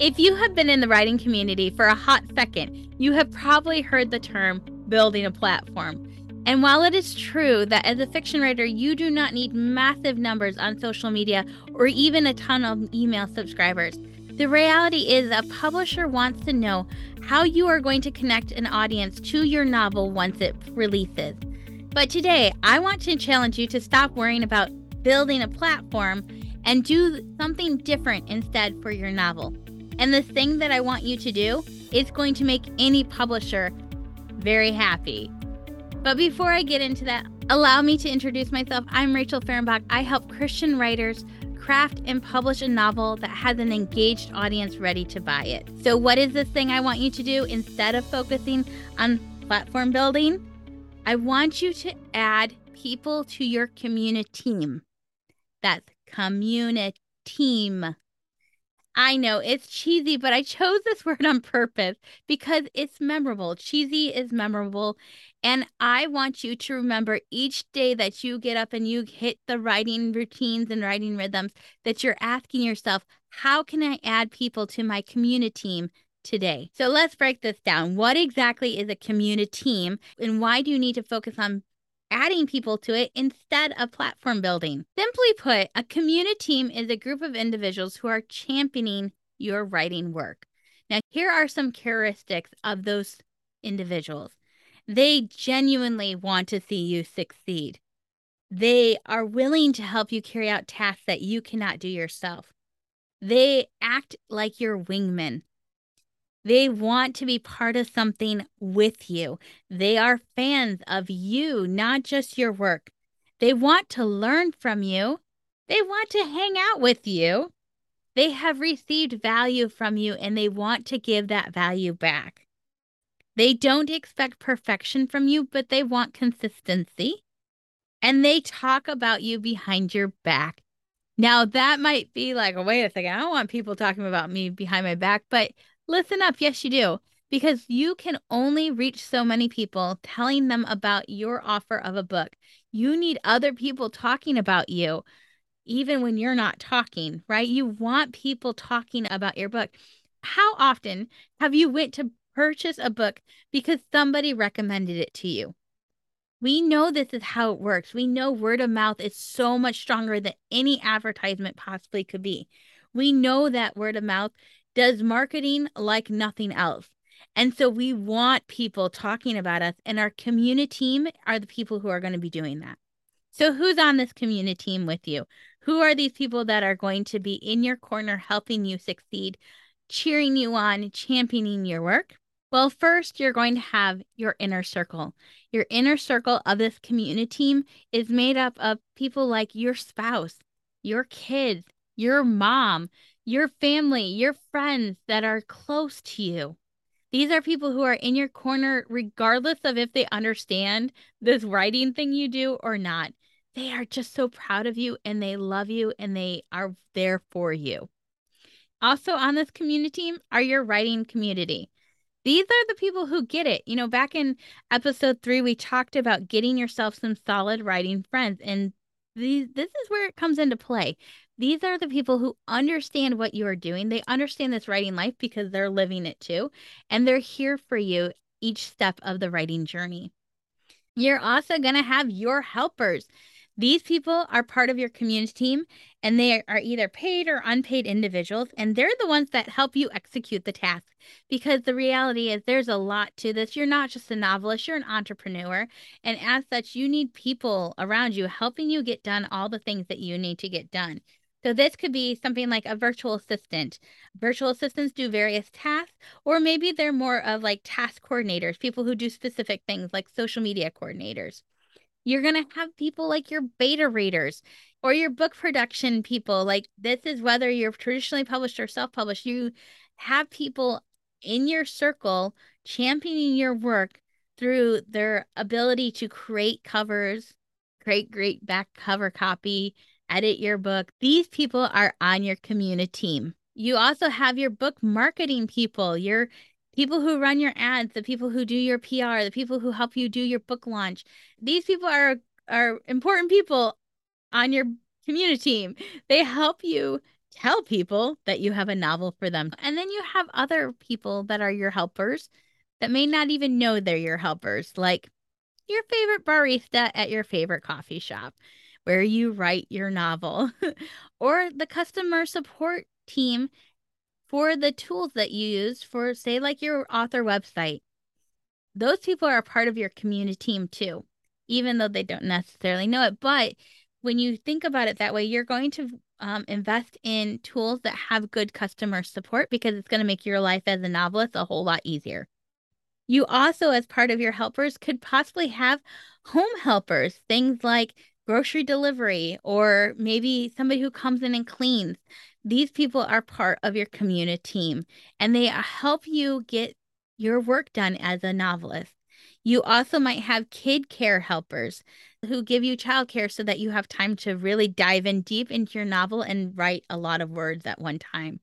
If you have been in the writing community for a hot second, you have probably heard the term building a platform. And while it is true that as a fiction writer, you do not need massive numbers on social media or even a ton of email subscribers, the reality is a publisher wants to know how you are going to connect an audience to your novel once it releases. But today, I want to challenge you to stop worrying about building a platform and do something different instead for your novel. And the thing that I want you to do is going to make any publisher very happy. But before I get into that, allow me to introduce myself. I'm Rachel Fahrenbach. I help Christian writers craft and publish a novel that has an engaged audience ready to buy it. So, what is this thing I want you to do instead of focusing on platform building? I want you to add people to your community team. That's community team. I know it's cheesy, but I chose this word on purpose because it's memorable. Cheesy is memorable. And I want you to remember each day that you get up and you hit the writing routines and writing rhythms that you're asking yourself, how can I add people to my community team today? So let's break this down. What exactly is a community team and why do you need to focus on adding people to it instead of platform building. Simply put, a community team is a group of individuals who are championing your writing work. Now, here are some characteristics of those individuals they genuinely want to see you succeed. They are willing to help you carry out tasks that you cannot do yourself. They act like your wingman. They want to be part of something with you. They are fans of you, not just your work. They want to learn from you. They want to hang out with you. They have received value from you and they want to give that value back. They don't expect perfection from you, but they want consistency. And they talk about you behind your back. Now, that might be like, oh, wait a second, I don't want people talking about me behind my back, but Listen up. Yes, you do. Because you can only reach so many people telling them about your offer of a book. You need other people talking about you, even when you're not talking, right? You want people talking about your book. How often have you went to purchase a book because somebody recommended it to you? We know this is how it works. We know word of mouth is so much stronger than any advertisement possibly could be. We know that word of mouth does marketing like nothing else. And so we want people talking about us, and our community team are the people who are going to be doing that. So, who's on this community team with you? Who are these people that are going to be in your corner helping you succeed, cheering you on, championing your work? Well, first, you're going to have your inner circle. Your inner circle of this community team is made up of people like your spouse, your kids, your mom, your family, your friends that are close to you. These are people who are in your corner, regardless of if they understand this writing thing you do or not. They are just so proud of you and they love you and they are there for you. Also, on this community are your writing community. These are the people who get it. You know, back in episode three, we talked about getting yourself some solid writing friends. And these, this is where it comes into play. These are the people who understand what you are doing. They understand this writing life because they're living it too. And they're here for you each step of the writing journey. You're also going to have your helpers. These people are part of your community team and they are either paid or unpaid individuals. And they're the ones that help you execute the task because the reality is there's a lot to this. You're not just a novelist, you're an entrepreneur. And as such, you need people around you helping you get done all the things that you need to get done. So this could be something like a virtual assistant. Virtual assistants do various tasks, or maybe they're more of like task coordinators, people who do specific things like social media coordinators. You're going to have people like your beta readers or your book production people. Like this is whether you're traditionally published or self-published, you have people in your circle championing your work through their ability to create covers, create great back cover copy, edit your book. These people are on your community team. You also have your book marketing people, your people who run your ads, the people who do your PR, the people who help you do your book launch. These people are are important people on your community team. They help you tell people that you have a novel for them. And then you have other people that are your helpers that may not even know they're your helpers, like your favorite barista at your favorite coffee shop where you write your novel, or the customer support team for the tools that you use for, say, like your author website. Those people are part of your community team too, even though they don't necessarily know it. But when you think about it that way, you're going to um, invest in tools that have good customer support because it's going to make your life as a novelist a whole lot easier. You also, as part of your helpers, could possibly have home helpers, things like grocery delivery or maybe somebody who comes in and cleans. These people are part of your community team and they uh, help you get your work done as a novelist. You also might have kid care helpers who give you childcare so that you have time to really dive in deep into your novel and write a lot of words at one time.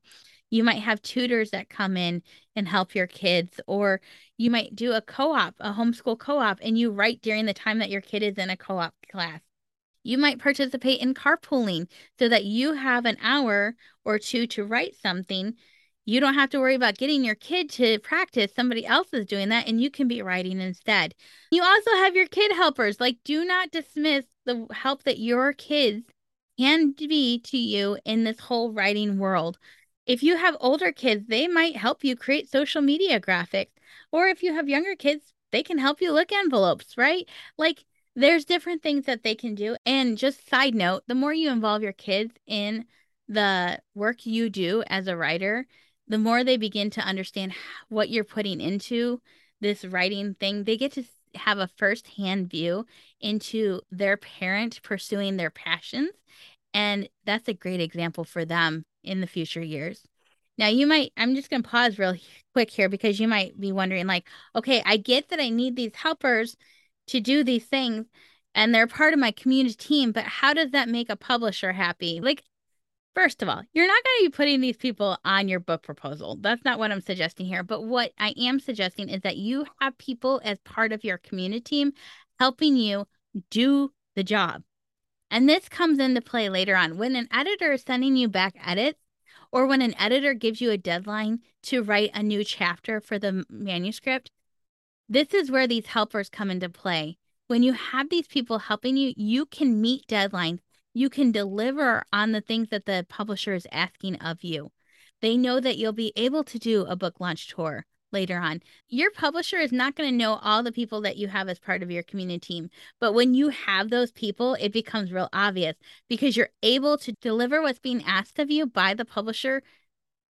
You might have tutors that come in and help your kids, or you might do a co op, a homeschool co op, and you write during the time that your kid is in a co op class. You might participate in carpooling so that you have an hour or two to write something you don't have to worry about getting your kid to practice. Somebody else is doing that and you can be writing instead. You also have your kid helpers. Like, do not dismiss the help that your kids can be to you in this whole writing world. If you have older kids, they might help you create social media graphics. Or if you have younger kids, they can help you look envelopes, right? Like, there's different things that they can do. And just side note, the more you involve your kids in the work you do as a writer, the more they begin to understand what you're putting into this writing thing, they get to have a firsthand view into their parent pursuing their passions. And that's a great example for them in the future years. Now, you might, I'm just going to pause real quick here because you might be wondering, like, okay, I get that I need these helpers to do these things and they're part of my community team, but how does that make a publisher happy? Like, First of all, you're not going to be putting these people on your book proposal. That's not what I'm suggesting here. But what I am suggesting is that you have people as part of your community team helping you do the job. And this comes into play later on when an editor is sending you back edits or when an editor gives you a deadline to write a new chapter for the manuscript. This is where these helpers come into play. When you have these people helping you, you can meet deadlines you can deliver on the things that the publisher is asking of you. They know that you'll be able to do a book launch tour later on. Your publisher is not going to know all the people that you have as part of your community team, but when you have those people, it becomes real obvious because you're able to deliver what's being asked of you by the publisher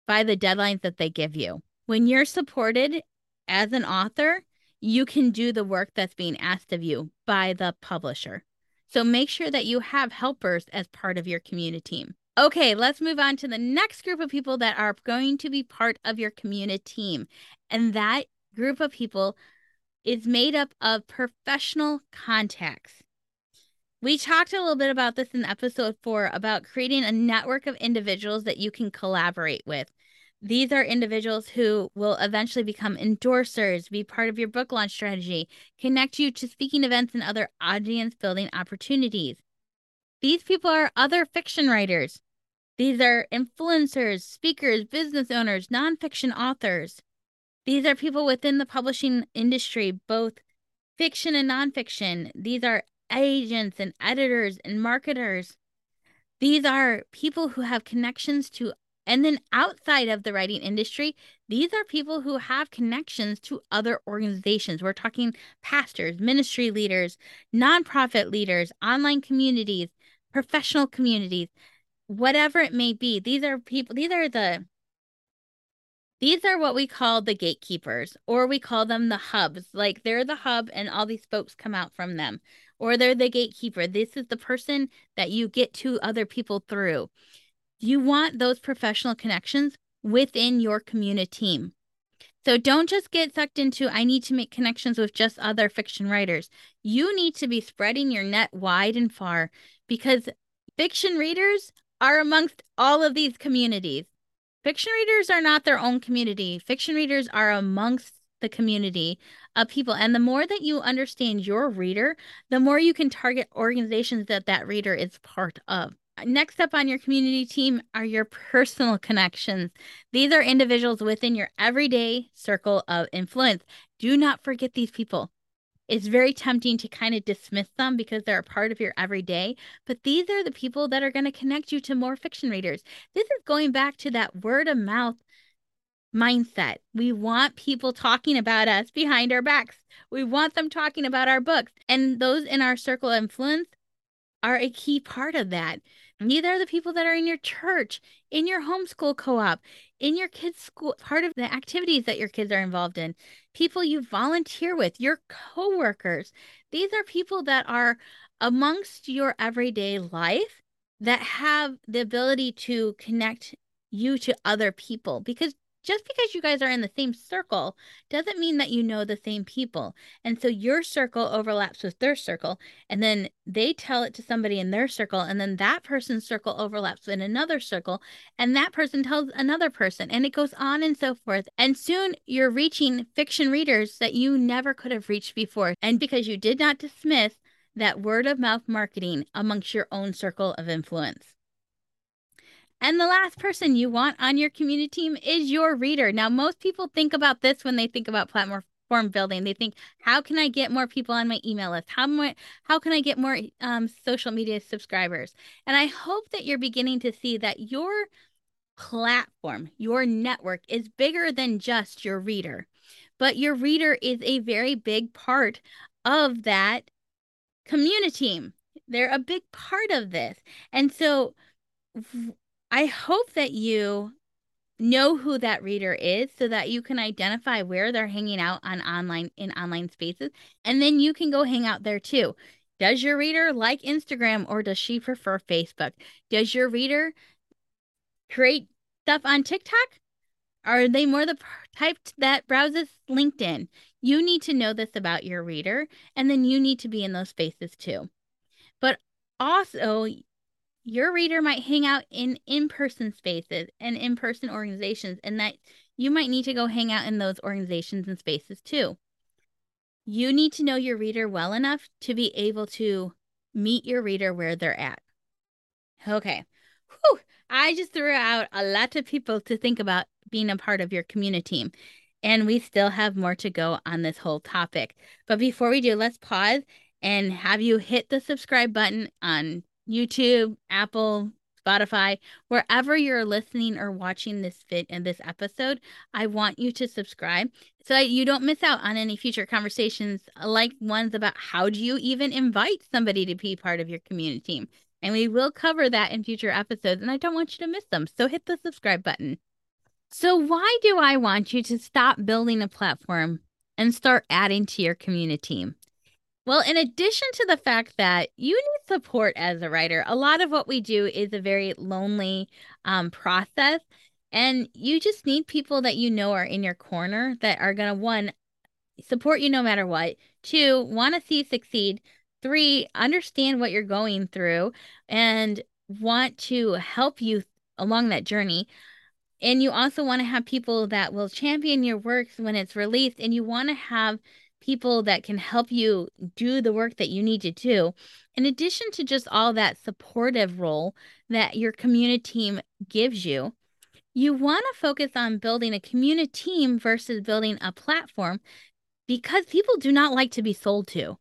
by the deadlines that they give you. When you're supported as an author, you can do the work that's being asked of you by the publisher. So make sure that you have helpers as part of your community team. Okay, let's move on to the next group of people that are going to be part of your community team. And that group of people is made up of professional contacts. We talked a little bit about this in episode four about creating a network of individuals that you can collaborate with. These are individuals who will eventually become endorsers, be part of your book launch strategy, connect you to speaking events and other audience building opportunities. These people are other fiction writers. These are influencers, speakers, business owners, nonfiction authors. These are people within the publishing industry, both fiction and nonfiction. These are agents and editors and marketers. These are people who have connections to and then outside of the writing industry, these are people who have connections to other organizations. We're talking pastors, ministry leaders, nonprofit leaders, online communities, professional communities, whatever it may be. These are people, these are the these are what we call the gatekeepers, or we call them the hubs. Like they're the hub, and all these folks come out from them, or they're the gatekeeper. This is the person that you get to other people through. You want those professional connections within your community team. So don't just get sucked into, I need to make connections with just other fiction writers. You need to be spreading your net wide and far because fiction readers are amongst all of these communities. Fiction readers are not their own community, fiction readers are amongst the community of people. And the more that you understand your reader, the more you can target organizations that that reader is part of Next up on your community team are your personal connections. These are individuals within your everyday circle of influence. Do not forget these people. It's very tempting to kind of dismiss them because they're a part of your everyday, but these are the people that are going to connect you to more fiction readers. This is going back to that word of mouth mindset. We want people talking about us behind our backs. We want them talking about our books. And those in our circle of influence are a key part of that. These are the people that are in your church, in your homeschool co op, in your kids' school, part of the activities that your kids are involved in, people you volunteer with, your coworkers. These are people that are amongst your everyday life that have the ability to connect you to other people because just because you guys are in the same circle doesn't mean that you know the same people. And so your circle overlaps with their circle, and then they tell it to somebody in their circle, and then that person's circle overlaps in another circle, and that person tells another person, and it goes on and so forth. And soon you're reaching fiction readers that you never could have reached before. And because you did not dismiss that word of mouth marketing amongst your own circle of influence. And the last person you want on your community team is your reader. Now, most people think about this when they think about platform form building. They think, how can I get more people on my email list? How more, how can I get more um, social media subscribers? And I hope that you're beginning to see that your platform, your network is bigger than just your reader. But your reader is a very big part of that community team. They're a big part of this. And so I hope that you know who that reader is so that you can identify where they're hanging out on online in online spaces and then you can go hang out there too. Does your reader like Instagram or does she prefer Facebook? Does your reader create stuff on TikTok? Are they more the type that browses LinkedIn? You need to know this about your reader and then you need to be in those spaces too. But also, your reader might hang out in in-person spaces and in-person organizations and that you might need to go hang out in those organizations and spaces too. You need to know your reader well enough to be able to meet your reader where they're at. Okay. Whew. I just threw out a lot of people to think about being a part of your community. And we still have more to go on this whole topic. But before we do, let's pause and have you hit the subscribe button on YouTube, Apple, Spotify, wherever you're listening or watching this fit in this episode, I want you to subscribe so that you don't miss out on any future conversations like ones about how do you even invite somebody to be part of your community. And we will cover that in future episodes, and I don't want you to miss them. So hit the subscribe button. So, why do I want you to stop building a platform and start adding to your community team? Well, in addition to the fact that you need support as a writer, a lot of what we do is a very lonely um, process. And you just need people that you know are in your corner that are going to, one, support you no matter what, two, want to see you succeed, three, understand what you're going through and want to help you along that journey. And you also want to have people that will champion your works when it's released, and you want to have people that can help you do the work that you need to do. In addition to just all that supportive role that your community team gives you, you want to focus on building a community team versus building a platform because people do not like to be sold to.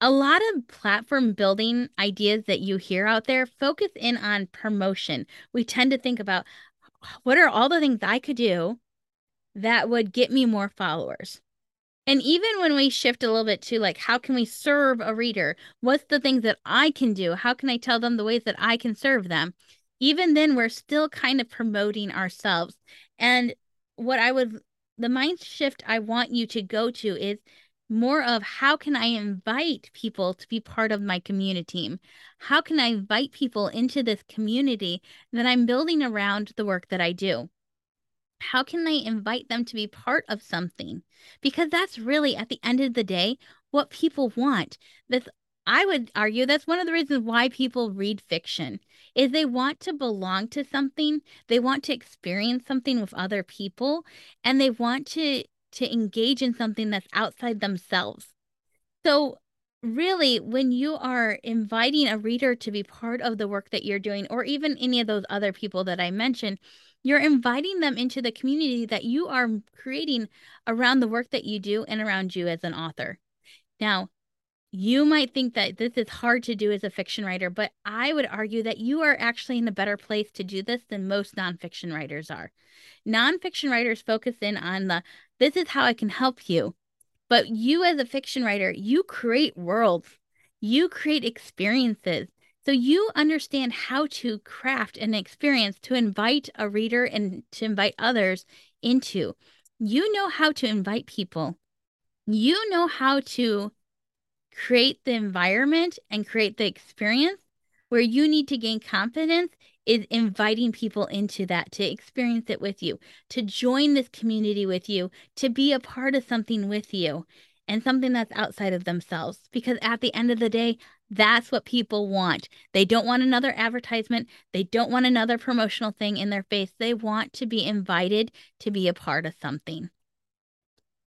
A lot of platform building ideas that you hear out there focus in on promotion. We tend to think about what are all the things I could do that would get me more followers? And even when we shift a little bit to like, how can we serve a reader? What's the things that I can do? How can I tell them the ways that I can serve them? Even then, we're still kind of promoting ourselves. And what I would, the mind shift I want you to go to is more of how can I invite people to be part of my community? How can I invite people into this community that I'm building around the work that I do? How can they invite them to be part of something? Because that's really at the end of the day what people want. That's I would argue that's one of the reasons why people read fiction is they want to belong to something, they want to experience something with other people, and they want to to engage in something that's outside themselves. So really, when you are inviting a reader to be part of the work that you're doing, or even any of those other people that I mentioned, you're inviting them into the community that you are creating around the work that you do and around you as an author. Now, you might think that this is hard to do as a fiction writer, but I would argue that you are actually in a better place to do this than most nonfiction writers are. Nonfiction writers focus in on the this is how I can help you. But you, as a fiction writer, you create worlds, you create experiences. So you understand how to craft an experience to invite a reader and to invite others into. You know how to invite people. You know how to create the environment and create the experience where you need to gain confidence is inviting people into that to experience it with you, to join this community with you, to be a part of something with you and something that's outside of themselves. Because at the end of the day, that's what people want. They don't want another advertisement. They don't want another promotional thing in their face. They want to be invited to be a part of something.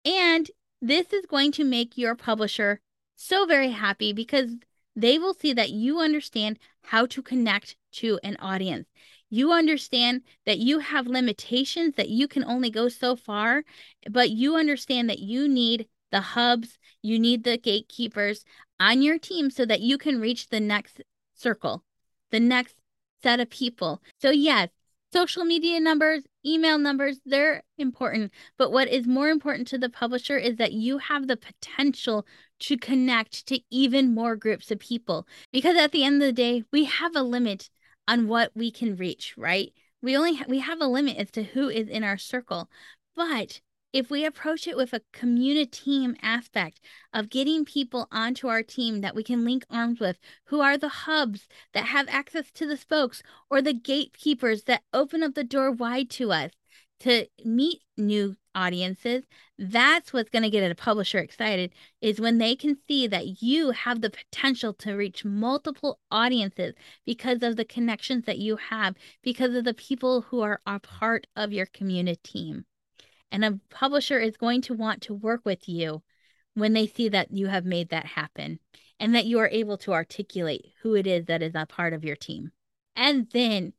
And this is going to make your publisher so very happy because they will see that you understand how to connect to an audience. You understand that you have limitations, that you can only go so far, but you understand that you need the hubs, you need the gatekeepers on your team so that you can reach the next circle, the next set of people. So, yes, social media numbers, email numbers, they're important. But what is more important to the publisher is that you have the potential to connect to even more groups of people. Because at the end of the day, we have a limit on what we can reach, right? We only ha- we have a limit as to who is in our circle. But if we approach it with a community team aspect of getting people onto our team that we can link arms with, who are the hubs that have access to the spokes or the gatekeepers that open up the door wide to us to meet new audiences, that's what's going to get a publisher excited is when they can see that you have the potential to reach multiple audiences because of the connections that you have, because of the people who are a part of your community team. And a publisher is going to want to work with you when they see that you have made that happen and that you are able to articulate who it is that is a part of your team. And then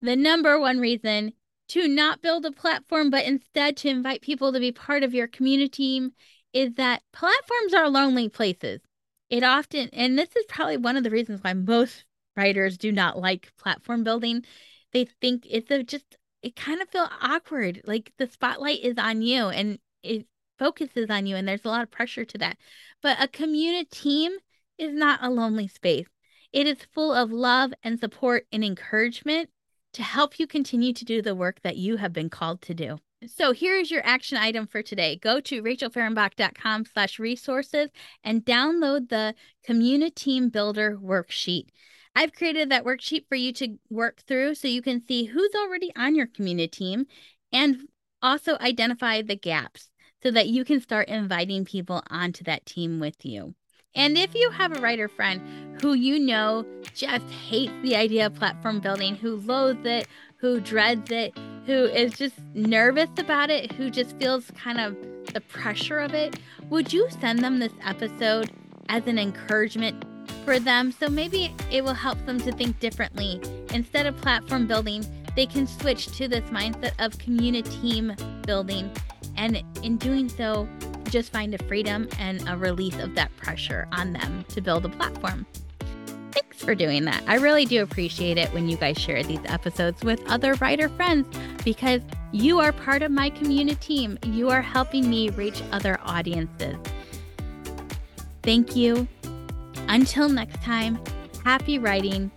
the number one reason to not build a platform, but instead to invite people to be part of your community team is that platforms are lonely places. It often, and this is probably one of the reasons why most writers do not like platform building. They think it's a, just it kind of feel awkward. Like the spotlight is on you and it focuses on you, and there's a lot of pressure to that. But a community team is not a lonely space. It is full of love and support and encouragement to help you continue to do the work that you have been called to do. So here is your action item for today. Go to rachelfahrenbach.com slash resources and download the Community Team Builder worksheet. I've created that worksheet for you to work through so you can see who's already on your community team and also identify the gaps so that you can start inviting people onto that team with you. And if you have a writer friend who you know just hates the idea of platform building, who loathes it, who dreads it, who is just nervous about it, who just feels kind of the pressure of it, would you send them this episode as an encouragement for them. So maybe it will help them to think differently. Instead of platform building, they can switch to this mindset of community team building. And in doing so, just find a freedom and a release of that pressure on them to build a platform. Thanks for doing that. I really do appreciate it when you guys share these episodes with other writer friends because you are part of my community team. You are helping me reach other audiences. Thank you until next time, happy writing.